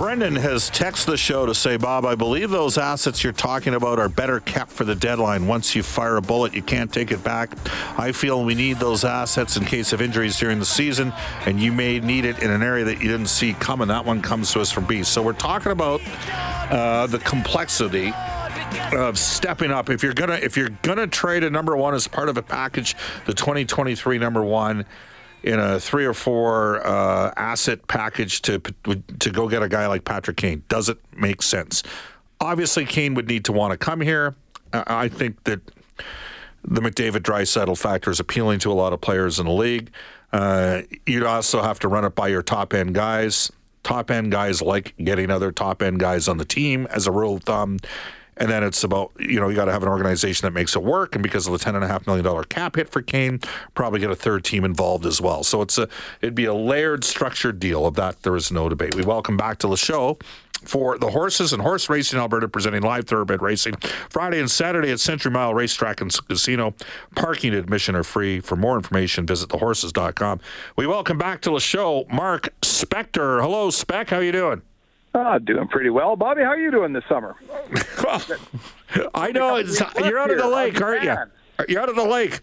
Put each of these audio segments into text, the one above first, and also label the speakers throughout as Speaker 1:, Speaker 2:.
Speaker 1: Brendan has texted the show to say, Bob, I believe those assets you're talking about are better kept for the deadline. Once you fire a bullet, you can't take it back. I feel we need those assets in case of injuries during the season, and you may need it in an area that you didn't see coming. That one comes to us from B. So we're talking about uh, the complexity of stepping up. If you're gonna if you're gonna trade a number one as part of a package, the 2023 number one in a three or four uh, asset package to to go get a guy like Patrick Kane? Does it make sense? Obviously, Kane would need to want to come here. I think that the McDavid Draisaitl factor is appealing to a lot of players in the league. Uh, you'd also have to run it by your top end guys. Top end guys like getting other top end guys on the team as a rule of thumb. And then it's about, you know, you got to have an organization that makes it work. And because of the $10.5 million cap hit for Kane, probably get a third team involved as well. So it's a, it'd be a layered, structured deal. Of that, there is no debate. We welcome back to the show for the horses and horse racing Alberta presenting live thoroughbred racing Friday and Saturday at Century Mile Racetrack and Casino. Parking admission are free. For more information, visit thehorses.com. We welcome back to the show Mark Spector. Hello, Spec. How you doing?
Speaker 2: Oh, doing pretty well, Bobby. How are you doing this summer?
Speaker 1: well, I know it's you're out of the lake, aren't you? You're out of the lake.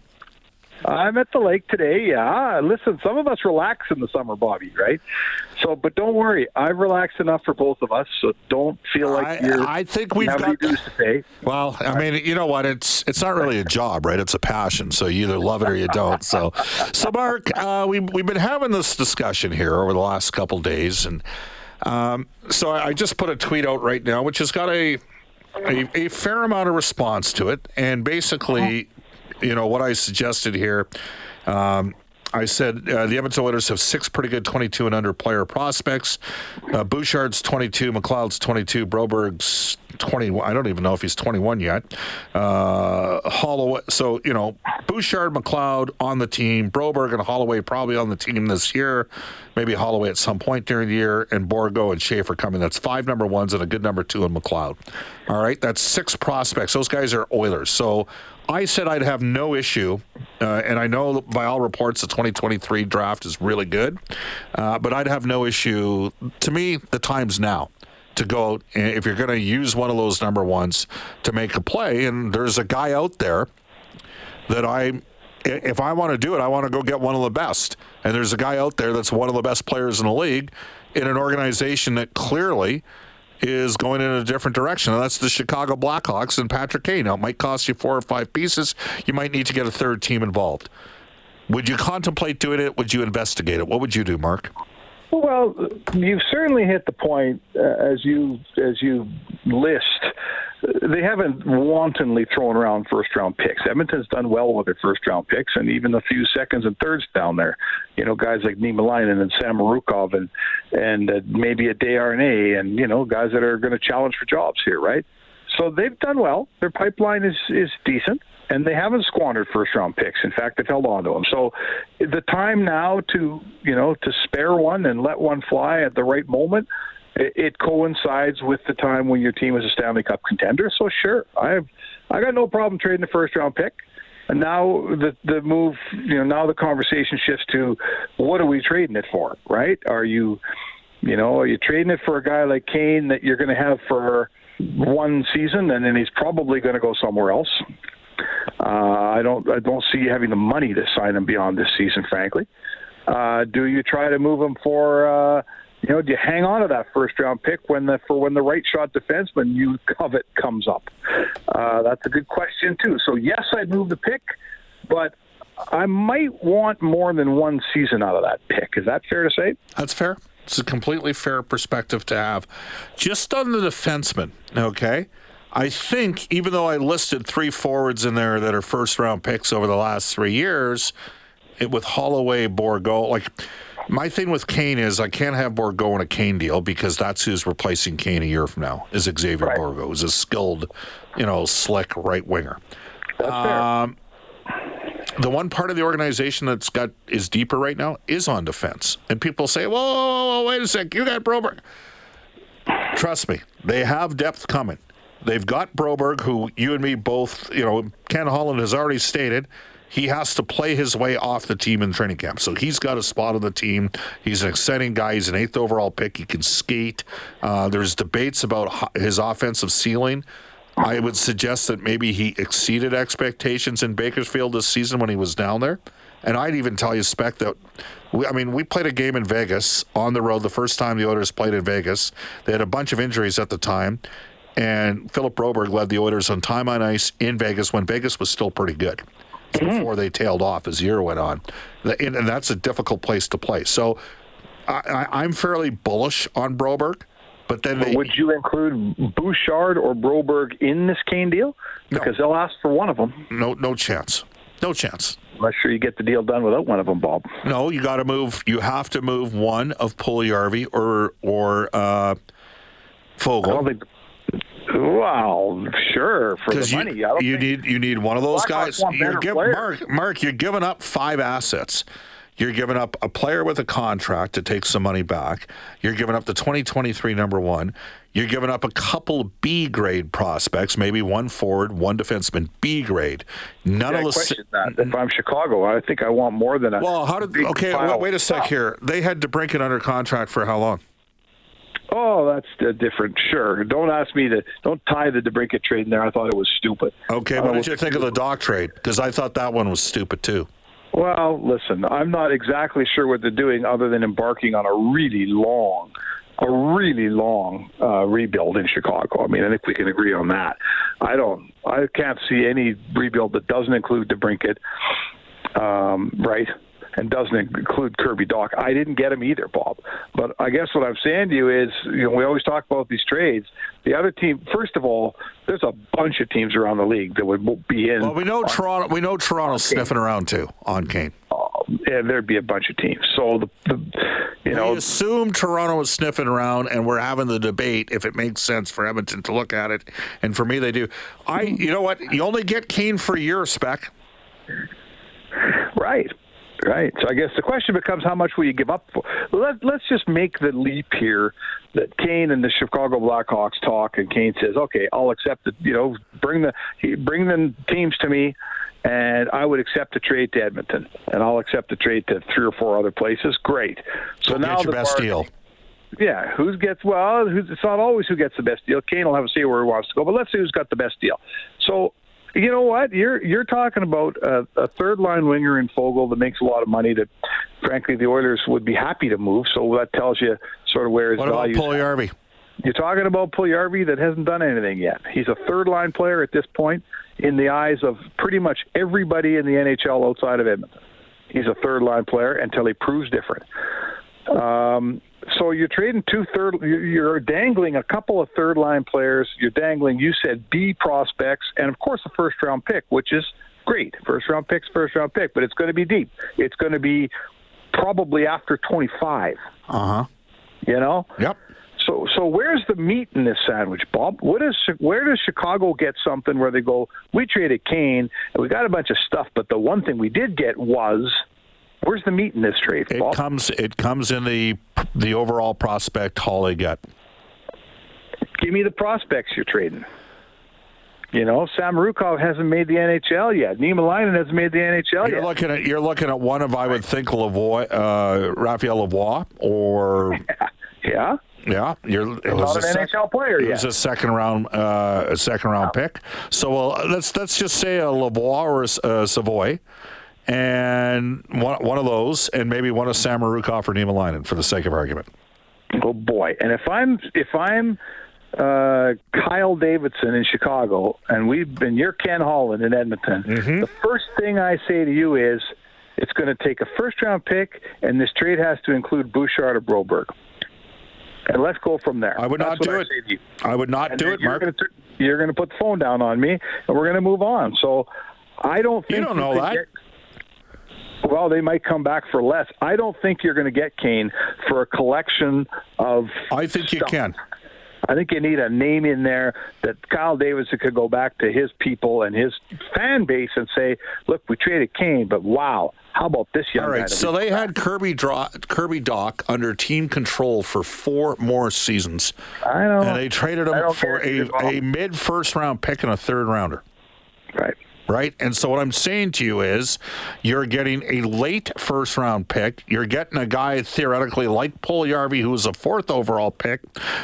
Speaker 2: I'm at the lake today. Yeah. Listen, some of us relax in the summer, Bobby. Right. So, but don't worry. I've relaxed enough for both of us. So don't feel like
Speaker 1: I,
Speaker 2: you're.
Speaker 1: I think we've
Speaker 2: got.
Speaker 1: To
Speaker 2: say.
Speaker 1: Well, I mean, you know what? It's it's not really a job, right? It's a passion. So you either love it or you don't. So, so Mark, uh, we we've been having this discussion here over the last couple days, and. Um, so I just put a tweet out right now, which has got a, a, a fair amount of response to it, and basically, you know, what I suggested here. Um, I said uh, the Edmonton Oilers have six pretty good 22 and under player prospects. Uh, Bouchard's 22, McLeod's 22, Broberg's 21. I don't even know if he's 21 yet. Uh, Holloway. So you know, Bouchard, McLeod on the team. Broberg and Holloway probably on the team this year. Maybe Holloway at some point during the year, and Bourgault and Schaefer coming. That's five number ones and a good number two in McLeod. All right, that's six prospects. Those guys are Oilers. So I said I'd have no issue, uh, and I know by all reports the 2023 draft is really good, uh, but I'd have no issue. To me, the time's now to go if you're going to use one of those number ones to make a play, and there's a guy out there that I. If I want to do it, I want to go get one of the best. And there's a guy out there that's one of the best players in the league in an organization that clearly is going in a different direction. And that's the Chicago Blackhawks and Patrick Kane. Now, it might cost you four or five pieces. You might need to get a third team involved. Would you contemplate doing it? Would you investigate it? What would you do, Mark?
Speaker 2: Well, you've certainly hit the point uh, as you as you list. They haven't wantonly thrown around first round picks. Edmonton's done well with their first round picks, and even a few seconds and thirds down there. You know, guys like Niemelainen and Samorukov, and and uh, maybe a Desharnais, and you know, guys that are going to challenge for jobs here, right? So they've done well. Their pipeline is is decent and they haven't squandered first round picks. In fact, they've held on to them. So the time now to you know to spare one and let one fly at the right moment. It, coincides with the time when your team is a Stanley Cup contender. So sure, I have I got no problem trading the first round pick. And now the the move, you know, now the conversation shifts to what are we trading it for, right? Are you, you know, are you trading it for a guy like Kane that you're going to have for one season, and then he's probably going to go somewhere else. Uh, I don't I don't see you having the money to sign him beyond this season, frankly. Uh, do you try to move him for? Uh, you know, do you hang on to that first round pick when the for when the right shot defenseman you covet comes up? Uh, that's a good question too. So yes, I'd move the pick, but I might want more than one season out of that pick. Is that fair to say?
Speaker 1: That's fair. It's a completely fair perspective to have. Just on the defenseman, okay? I think even though I listed three forwards in there that are first round picks over the last three years, it, with Holloway, Bourgault, like my thing with Kane is I can't have Bourgault in a Kane deal because that's who's replacing Kane a year from now is Xavier right. Bourgault, who's a skilled, you know, slick right winger.
Speaker 2: That's um,
Speaker 1: the one part of the organization that's got is deeper right now is on defense. And people say, whoa, whoa, whoa wait a sec, you got Broberg. Trust me, they have depth coming. They've got Broberg, who you and me both, you know, Ken Holland has already stated he has to play his way off the team in training camp. So he's got a spot on the team. He's an exciting guy. He's an eighth overall pick. He can skate. Uh, there's debates about his offensive ceiling. I would suggest that maybe he exceeded expectations in Bakersfield this season when he was down there. And I'd even tell you, Spec, that we, I mean, we played a game in Vegas on the road the first time the Oilers played in Vegas. They had a bunch of injuries at the time, and Philip Broberg led the Oilers on time on ice in Vegas when Vegas was still pretty good mm-hmm. before they tailed off as the year went on. And that's a difficult place to play. So I, am fairly bullish on Broberg. But then they,
Speaker 2: would you include Bouchard or Broberg in this Kane deal? Because no. they'll ask for one of them.
Speaker 1: No, no chance. No chance.
Speaker 2: I'm not sure you get the deal done without one of them, Bob.
Speaker 1: No, you got to move. You have to move one of Puljujarvi or or uh, Foegele. I
Speaker 2: don't think. Well, sure for the
Speaker 1: you,
Speaker 2: money.
Speaker 1: you need you need one of those guys. You're give, Mark, Mark, you're giving up five assets. You're giving up a player with a contract to take some money back. You're giving up the 2023 number one. You're giving up a couple B grade prospects, maybe one forward, one defenseman, B grade. None
Speaker 2: yeah,
Speaker 1: of
Speaker 2: the. Question that. If mm-hmm. I'm Chicago, I think I want more than a.
Speaker 1: Well, how did? Okay, wait, wait a sec here. They had to break it under contract for how long?
Speaker 2: Oh, that's different. Sure. Don't ask me to. Don't tie the DeBrincat trade in there. I thought it was stupid.
Speaker 1: Okay, what did you think of the Dach trade? Because I thought that one was stupid too.
Speaker 2: Well, listen, I'm not exactly sure what they're doing other than embarking on a really long, a really long uh, rebuild in Chicago. I mean, I think we can agree on that. I don't, I can't see any rebuild that doesn't include DeBrincat, um, right? And doesn't include Kirby Dach. I didn't get him either, Bob. But I guess what I'm saying to you is, you know, we always talk about these trades. The other team, first of all, there's a bunch of teams around the league that would be in.
Speaker 1: Well, we know on, Toronto. We know Toronto's sniffing around too on Kane. Uh,
Speaker 2: yeah, there'd be a bunch of teams. So the, the you know,
Speaker 1: we assume Toronto was sniffing around, and we're having the debate if it makes sense for Edmonton to look at it. And for me, they do. I, you know what? You only get Kane for a year, spec.
Speaker 2: Right. Right. So I guess the question becomes how much will you give up for? Let, let's just make the leap here that Kane and the Chicago Blackhawks talk, and Kane says, "Okay, I'll accept it. You know, bring the bring the teams to me, and I would accept the trade to Edmonton, and I'll accept the trade to three or four other places. Great.
Speaker 1: So, so now get your best bar- deal.
Speaker 2: Yeah, who gets well? Who's, it's not always who gets the best deal. Kane will have a say where he wants to go, but let's see who's got the best deal. So you know what? You're you're talking about a, a third line winger in Foegele that makes a lot of money. That, frankly, the Oilers would be happy to move. So that tells you sort of where his
Speaker 1: what
Speaker 2: value.
Speaker 1: What about?
Speaker 2: You're talking about Puljujarvi that hasn't done anything yet. He's a third line player at this point in the eyes of pretty much everybody in the NHL outside of Edmonton. He's a third line player until he proves different. Um, so you're trading two third. You're dangling a couple of third line players. You're dangling. You said B prospects, and of course a first round pick, which is great. First round picks, first round pick, but it's going to be deep. It's going to be probably after 25.
Speaker 1: Uh huh.
Speaker 2: You know.
Speaker 1: Yep.
Speaker 2: So, so where's the meat in this sandwich, Bob? What is where does Chicago get something where they go? We traded Kane and we got a bunch of stuff, but the one thing we did get was Where's the meat in this trade?
Speaker 1: It Bob? comes. It comes in the the overall prospect haul they get.
Speaker 2: Give me the prospects you're trading. You know, Samorukov hasn't made the NHL yet. Niemelainen hasn't made the NHL yet.
Speaker 1: you're
Speaker 2: yet.
Speaker 1: Looking at, you're looking at one of, I would think, Lavoie, uh, Raphael Lavoie, or
Speaker 2: yeah.
Speaker 1: Yeah, you're
Speaker 2: He's not an
Speaker 1: sec-
Speaker 2: NHL player
Speaker 1: He was a second round, uh, a second round pick. So well, let's let's just say a Lavoie or a uh, Savoie, and one one of those, and maybe one of Samorukov or Niemelainen for the sake of argument.
Speaker 2: Oh boy! And if I'm if I'm uh, Kyle Davidson in Chicago, and we've been you're Ken Holland in Edmonton,
Speaker 1: Mm-hmm.
Speaker 2: the first thing I say to you is it's going to take a first round pick, and this trade has to include Bouchard or Broberg. And let's go from there.
Speaker 1: I would
Speaker 2: That's
Speaker 1: not do
Speaker 2: I
Speaker 1: it.
Speaker 2: you.
Speaker 1: I would not
Speaker 2: And
Speaker 1: do it,
Speaker 2: you're
Speaker 1: Mark.
Speaker 2: Gonna, you're going to put the phone down on me, and we're going to move on. So I don't think
Speaker 1: You don't know that.
Speaker 2: Get, well, they might come back for less. I don't think you're going to get Kane for a collection of.
Speaker 1: I think you can.
Speaker 2: I think you need a name in there that Kyle Davidson could go back to his people and his fan base and say, "Look, we traded Kane, but wow, how about this young
Speaker 1: All
Speaker 2: guy?"
Speaker 1: so they had Kirby draw, Kirby Dach under team control for four more seasons,
Speaker 2: I don't.
Speaker 1: and they traded him for a, a mid first round pick and a third rounder.
Speaker 2: right.
Speaker 1: Right? And so what I'm saying to you is you're getting a late first round pick. You're getting a guy theoretically like Puljujärvi, who's a fourth overall pick,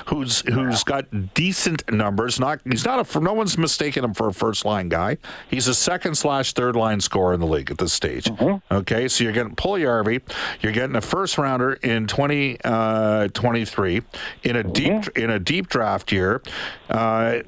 Speaker 1: who's who's got decent numbers. Not he's not a no one's mistaken him for a first line guy. He's a second slash third line scorer in the league at this stage. Mm-hmm. Okay, so you're getting Puljujärvi, you're getting a first rounder in 2023 uh, in a mm-hmm. deep in a deep draft year. Uh,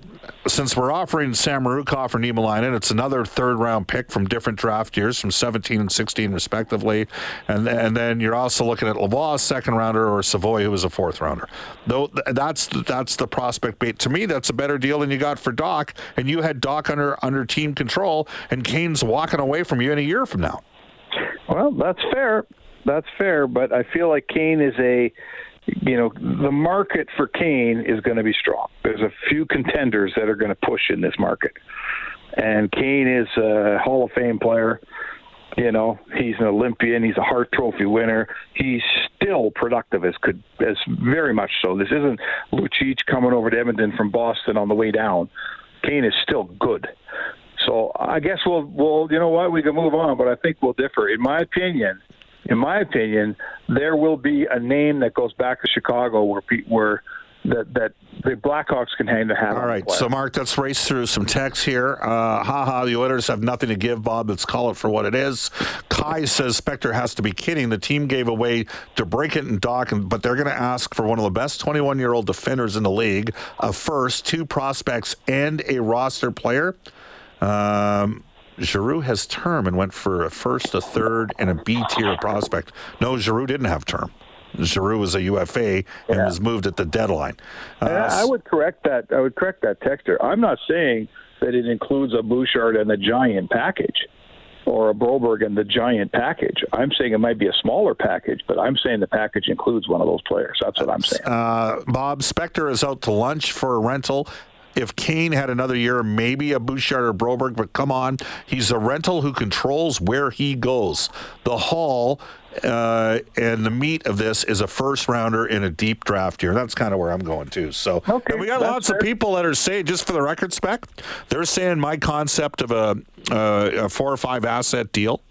Speaker 1: since we're offering Samorukov or Niemelainen, it's another third round pick from different draft years, from 17 and 16 respectively, and and then you're also looking at Lavoie, second rounder, or Savoie, who was a fourth rounder. Though that's that's the prospect bait. To me, that's a better deal than you got for Dach, and you had Dach under under team control, and Kane's walking away from you in a year from now.
Speaker 2: Well, that's fair. That's fair, but I feel like Kane is a you know, the market for Kane is going to be strong. There's a few contenders that are going to push in this market. And Kane is a Hall of Fame player. You know, he's an Olympian. He's a Hart Trophy winner. He's still productive as could as very much so. This isn't Lucic coming over to Edmonton from Boston on the way down. Kane is still good. So I guess we'll we'll you know what we can move on, but I think we'll differ. In my opinion, in my opinion, there will be a name that goes back to Chicago where where that that the Blackhawks can hang their hat on.
Speaker 1: All right,
Speaker 2: the
Speaker 1: so Mark, let's race through some texts here. Uh, haha, the Oilers have nothing to give, Bob. Let's call it for what it is. Kai says Spector has to be kidding. The team gave away DeBrincat and Dach, and- but they're going to ask for one of the best 21 year old defenders in the league, a first, two prospects, and a roster player. Um, Giroux has term and went for a first, a third, and a B tier prospect. No, Giroux didn't have term. Giroux was a UFA and was moved at the deadline. Uh,
Speaker 2: I I would correct that. I would correct that texter. I'm not saying that it includes a Bouchard and the Giant package, or a Broberg and the Giant package. I'm saying it might be a smaller package, but I'm saying the package includes one of those players. That's what I'm saying.
Speaker 1: Uh, Bob Spector is out to lunch for a rental. If Kane had another year, maybe a Bouchard or Broberg, but come on, he's a rental who controls where he goes. The haul uh, and the meat of this is a first rounder in a deep draft year. That's kind of where I'm going to. So,
Speaker 2: Okay,
Speaker 1: and we got lots of people that are saying, just for the record spec, they're saying my concept of a, uh, a four or five asset deal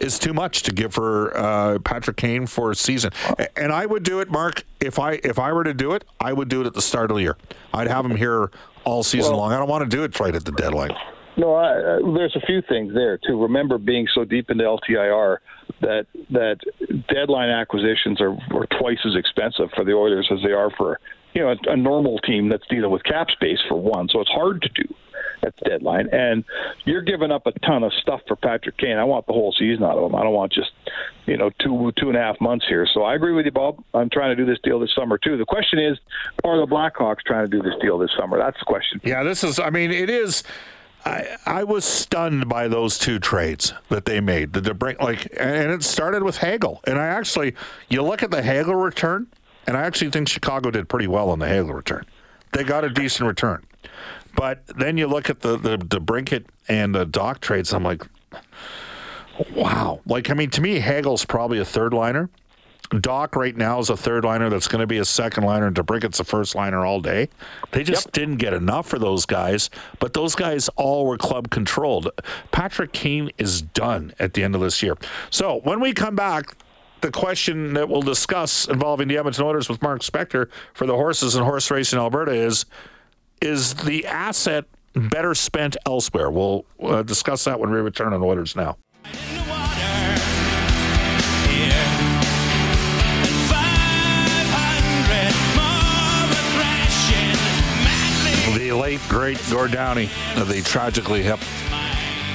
Speaker 1: is too much to give for uh, Patrick Kane for a season. And I would do it, Mark. If I if I were to do it, I would do it at the start of the year. I'd have him here all season
Speaker 2: Well-
Speaker 1: long. I don't want to do it right at the deadline.
Speaker 2: No, I, uh, there's a few things there to Remember, being so deep into LTIR, that that deadline acquisitions are, are twice as expensive for the Oilers as they are for you know a, a normal team that's dealing with cap space for one. So it's hard to do at the deadline, and you're giving up a ton of stuff for Patrick Kane. I want the whole season out of him. I don't want just you know two two and a half months here. So I agree with you, Bob. I'm trying to do this deal this summer too. The question is, are the Blackhawks trying to do this deal this summer? That's the question.
Speaker 1: Yeah, this is. I mean, it is. I, I was stunned by those two trades that they made. The bring like, and it started with Hagel. And I actually, you look at the Hagel return, and I actually think Chicago did pretty well on the Hagel return. They got a decent return, but then you look at the the, the Brincat and the Dach trades. I'm like, wow. Like, I mean, to me, Hagel's probably a third liner. Dach right now is a third liner that's going to be a second liner, and DeBrincat's a first liner all day. They just didn't get enough for those guys, but those guys all were club controlled. Patrick Kane is done at the end of this year. So when we come back, the question that we'll discuss involving the Edmonton Oilers with Mark Spector for the horses and horse racing Alberta is is the asset better spent elsewhere? We'll uh, discuss that when we return on Oilers now. The late, great Gord Downie, the tragically hip,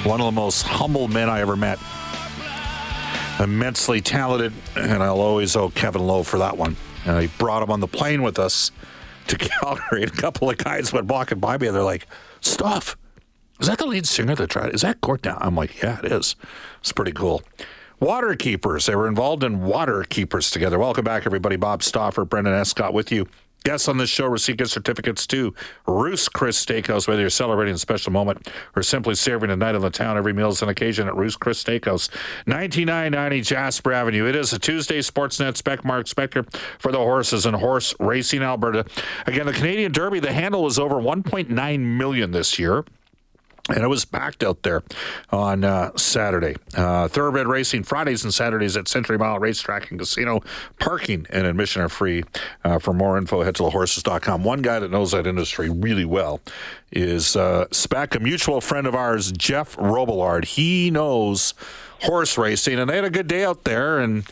Speaker 1: one of the most humble men I ever met. Immensely talented, and I'll always owe Kevin Lowe for that one. And I brought him on the plane with us to Calgary. And a couple of guys went walking by me, and they're like, "Stuff, is that the lead singer that tried? Is that Gord now?" I'm like, "Yeah, it is. It's pretty cool." Water Keepers. They were involved in Water Keepers together. Welcome back, everybody. Bob Stauffer, Brendan Escott with you. Guests on this show receive gift certificates to Ruth's Chris Steakhouse, whether you're celebrating a special moment or simply serving a night on the town. Every meal is an occasion at Ruth's Chris Steakhouse, 9990 Jasper Avenue. It is a Tuesday Sportsnet Spec Mark Spector for the horses and horse racing Alberta. Again, the Canadian Derby, the handle is over 1.9 million this year. And it was packed out there on uh, Saturday. Uh, thoroughbred racing Fridays and Saturdays at Century Mile Racetrack and Casino. Parking and admission are free. Uh, for more info, head to thehorses.com. One guy that knows that industry really well is uh, Spec, a mutual friend of ours, Jeff Robillard. He knows horse racing, and they had a good day out there. And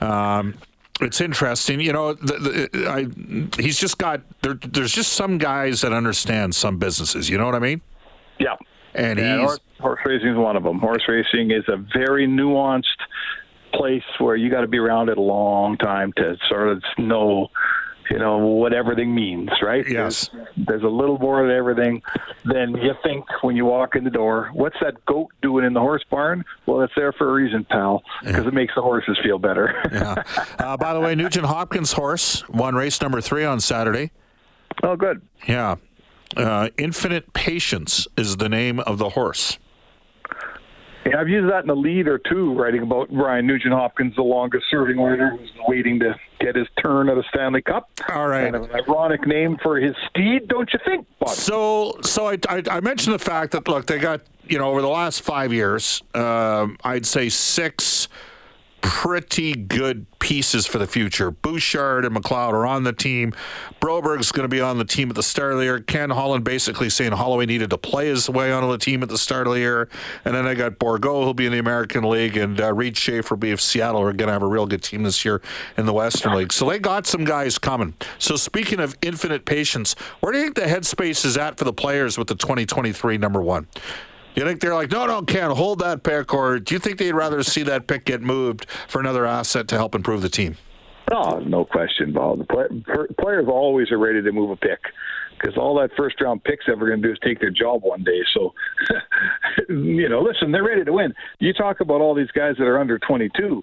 Speaker 1: um, it's interesting, you know. The, the, I, he's just got there, there's just some guys that understand some businesses. You know what I mean?
Speaker 2: Yeah.
Speaker 1: And
Speaker 2: Yeah,
Speaker 1: he's
Speaker 2: horse, horse racing is one of them. Horse racing is a very nuanced place where you got to be around it a long time to sort of know, you know, what everything means, right?
Speaker 1: Yes.
Speaker 2: There's, there's a little more of everything than you think when you walk in the door. What's that goat doing in the horse barn? Well, it's there for a reason, pal, because it makes the horses feel better.
Speaker 1: yeah. Uh, by the way, Nugent Hopkins' horse won race number three on Saturday.
Speaker 2: oh, good.
Speaker 1: Yeah. Uh, Infinite Patience is the name of the horse.
Speaker 2: Yeah, I've used that in a lead or two, writing about Brian Nugent Hopkins, the longest serving rider who's waiting to get his turn at a Stanley Cup.
Speaker 1: All right.
Speaker 2: Kind of an ironic name for his steed, don't you think, Bob?
Speaker 1: So, so I, I, I mentioned the fact that look, they got you know over the last five years, um, I'd say six pretty good pieces for the future. Bouchard and McLeod are on the team. Broberg's going to be on the team at the start of the year. Ken Holland basically saying Holloway needed to play his way onto the team at the start of the year. And then I got Bourgault, who'll be in the American League, and uh, Reid Schaefer will be of Seattle. We're going to have a real good team this year in the Western League. So they got some guys coming. So speaking of infinite patience, where do you think the headspace is at for the players with the 2023 number one? You think they're like, no, no, can't hold that pick, or do you think they'd rather see that pick get moved for another asset to help improve the team?
Speaker 2: Oh, no question, Bob. The play, players always are ready to move a pick because all that first round pick's ever going to do is take their job one day. So, you know, listen, they're ready to win. You talk about all these guys that are under 22.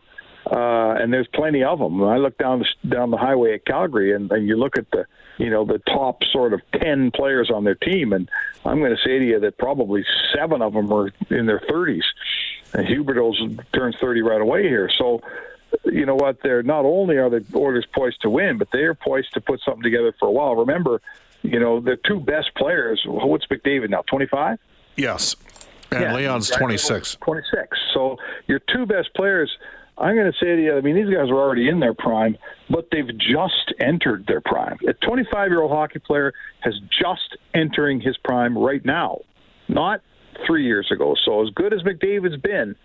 Speaker 2: Uh, and there's plenty of them. I look down the, down the highway at Calgary, and, and you look at the you know the top sort of ten players on their team, and I'm going to say to you that probably seven of them are in their 30s. And Huberdeau's turns 30 right away here, so you know what? They're not only are the Oilers poised to win, but they are poised to put something together for a while. Remember, you know the two best players. What's McDavid now? 25.
Speaker 1: Yes. And
Speaker 2: Yeah,
Speaker 1: Leon's
Speaker 2: right.
Speaker 1: 26.
Speaker 2: 26. So your two best players, I'm going to say to you, I mean, these guys are already in their prime, but they've just entered their prime. A 25 year old hockey player has just entering his prime right now, not three years ago. So as good as McDavid's been,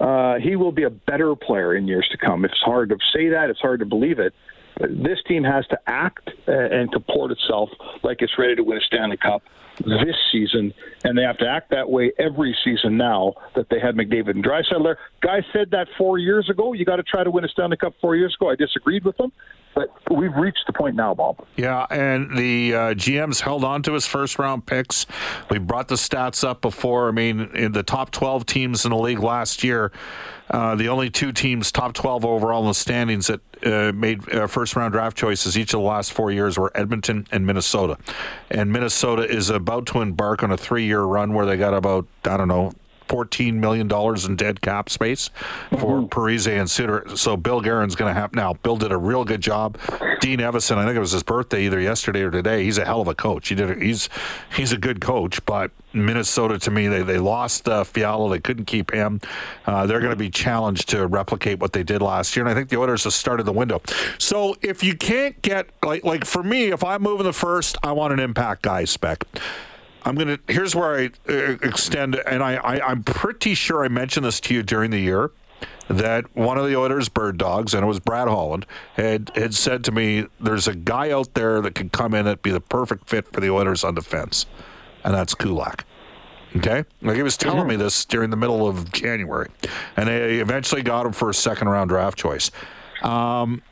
Speaker 2: uh, he will be a better player in years to come. It's hard to say that. It's hard to believe it. This team has to act uh, and comport itself like it's ready to win a Stanley Cup this season, and they have to act that way every season now that they had McDavid and Draisaitl. Guy said that four years ago. You got to try to win a Stanley Cup four years ago. I disagreed with him, but we've reached the point now, Bob.
Speaker 1: Yeah, and the uh, GM's held on to his first round picks. We brought the stats up before. I mean, in the top 12 teams in the league last year, uh, the only two teams top 12 overall in the standings that uh, made uh, first round draft choices each of the last four years were Edmonton and Minnesota. And Minnesota is about to embark on a three year run where they got about, I don't know, $14 million in dead cap space for mm-hmm. Parise and Suter. So Bill Guerin's going to have now. Bill did a real good job. Dean Evason, I think it was his birthday either yesterday or today. He's a hell of a coach. He did. A, he's he's a good coach, but Minnesota to me they they lost uh, Fiala. They couldn't keep him. Uh, they're going to be challenged to replicate what they did last year, and I think the Oilers have started the window. So if you can't get like like for me, if I'm moving the first, I want an impact guy spec. I'm gonna. Here's where I uh, extend, and I, I I'm pretty sure I mentioned this to you during the year that one of the Oilers' bird dogs, and it was Brad Holland, had had said to me, "There's a guy out there that could come in and be the perfect fit for the Oilers on defense, and that's Kulak." Okay, like he was telling me this during the middle of January, and they eventually got him for a second round draft choice. Um,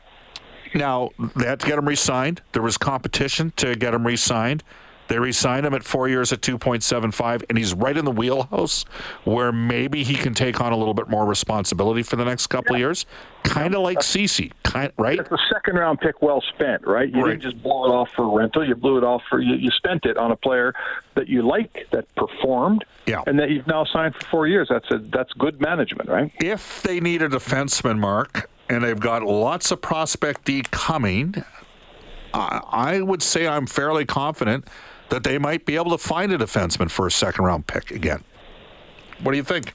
Speaker 1: now they had to get him re-signed. There was competition to get him re-signed. They re signed him at four years at 2.75, and he's right in the wheelhouse where maybe he can take on a little bit more responsibility for the next couple of years. Kind of like Ceci, kind right?
Speaker 2: It's a second round pick well spent, right? You right. didn't just blow it off for rental. You blew it off for you, you spent it on a player that you like that performed,
Speaker 1: yeah.
Speaker 2: and that you've now signed for four years. That's a that's good management, right?
Speaker 1: If they need a defenseman, Mark, and they've got lots of prospect D coming, I, I would say I'm fairly confident that they might be able to find a defenseman for a second round pick again. What do you think?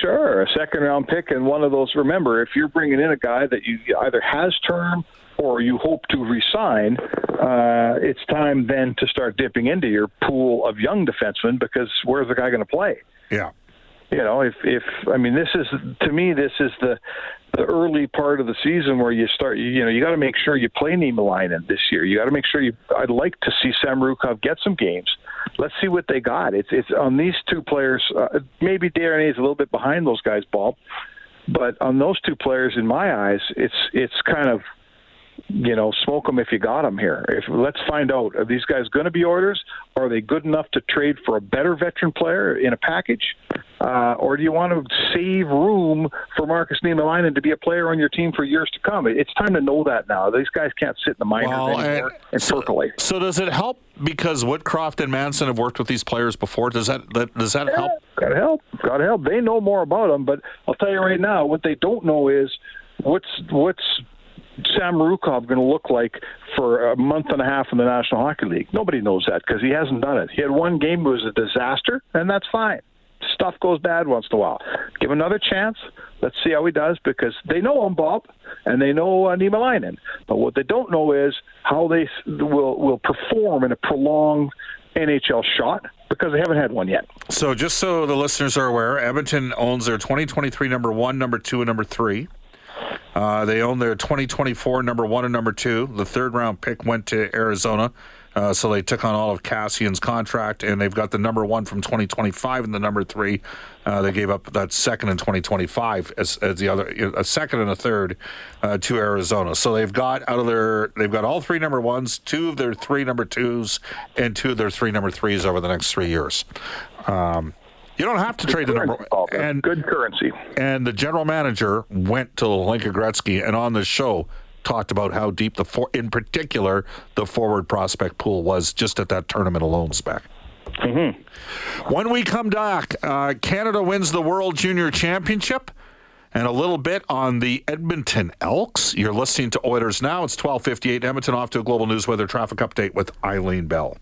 Speaker 2: Sure, a second round pick and one of those. Remember, if you're bringing in a guy that you either has term or you hope to resign, uh, it's time then to start dipping into your pool of young defensemen because where's the guy going to play?
Speaker 1: Yeah.
Speaker 2: You know, if if I mean, this is to me, this is the the early part of the season where you start, you know, you got to make sure you play Niemelainen this year. You got to make sure you. I'd like to see Samorukov get some games. Let's see what they got. It's it's on these two players. Uh, maybe Darren is a little bit behind those guys, Bob, but on those two players, in my eyes, it's it's kind of you know, smoke them if you got them here. If let's find out are these guys going to be orders? Are they good enough to trade for a better veteran player in a package, uh, or do you want to save room for Markus Niemelainen to be a player on your team for years to come? It's time to know that now. These guys can't sit in the minors well, anymore and, and
Speaker 1: so,
Speaker 2: percolate.
Speaker 1: So does it help because Woodcroft and Manson have worked with these players before? Does that, that does that yeah, help?
Speaker 2: Got to help. Got to help. They know more about them, but I'll tell you right now, what they don't know is what's what's Samorukov going to look like for a month and a half in the National Hockey League? Nobody knows that because he hasn't done it. He had one game that was a disaster, and that's fine. Stuff goes bad once in a while. Give him another chance. Let's see how he does because they know him, Bob, and they know uh, Niemelainen. But what they don't know is how they will will perform in a prolonged NHL shot because they haven't had one yet.
Speaker 1: So, just so the listeners are aware, Edmonton owns their 2023 number one, number two, and number three. Uh, they own their 2024 number one and number two. The third round pick went to Arizona. Uh, so they took on all of Kassian's contract, and they've got the number one from 2025 and the number three. Uh, they gave up that second in 2025 as, as the other a second and a third uh, to Arizona. So they've got out of their they've got all three number ones, two of their three number twos, and two of their three number threes over the next three years. Um, you don't have to trade the number
Speaker 2: and good currency.
Speaker 1: And the general manager went to Linka Gretzky and on the show talked about how deep the for, in particular the forward prospect pool was just at that tournament alone spec. Mm-hmm. When we come back, uh, Canada wins the World Junior Championship and a little bit on the Edmonton Elks. You're listening to Oilers Now. It's 1258 Edmonton off to a global news weather traffic update with Eileen Bell.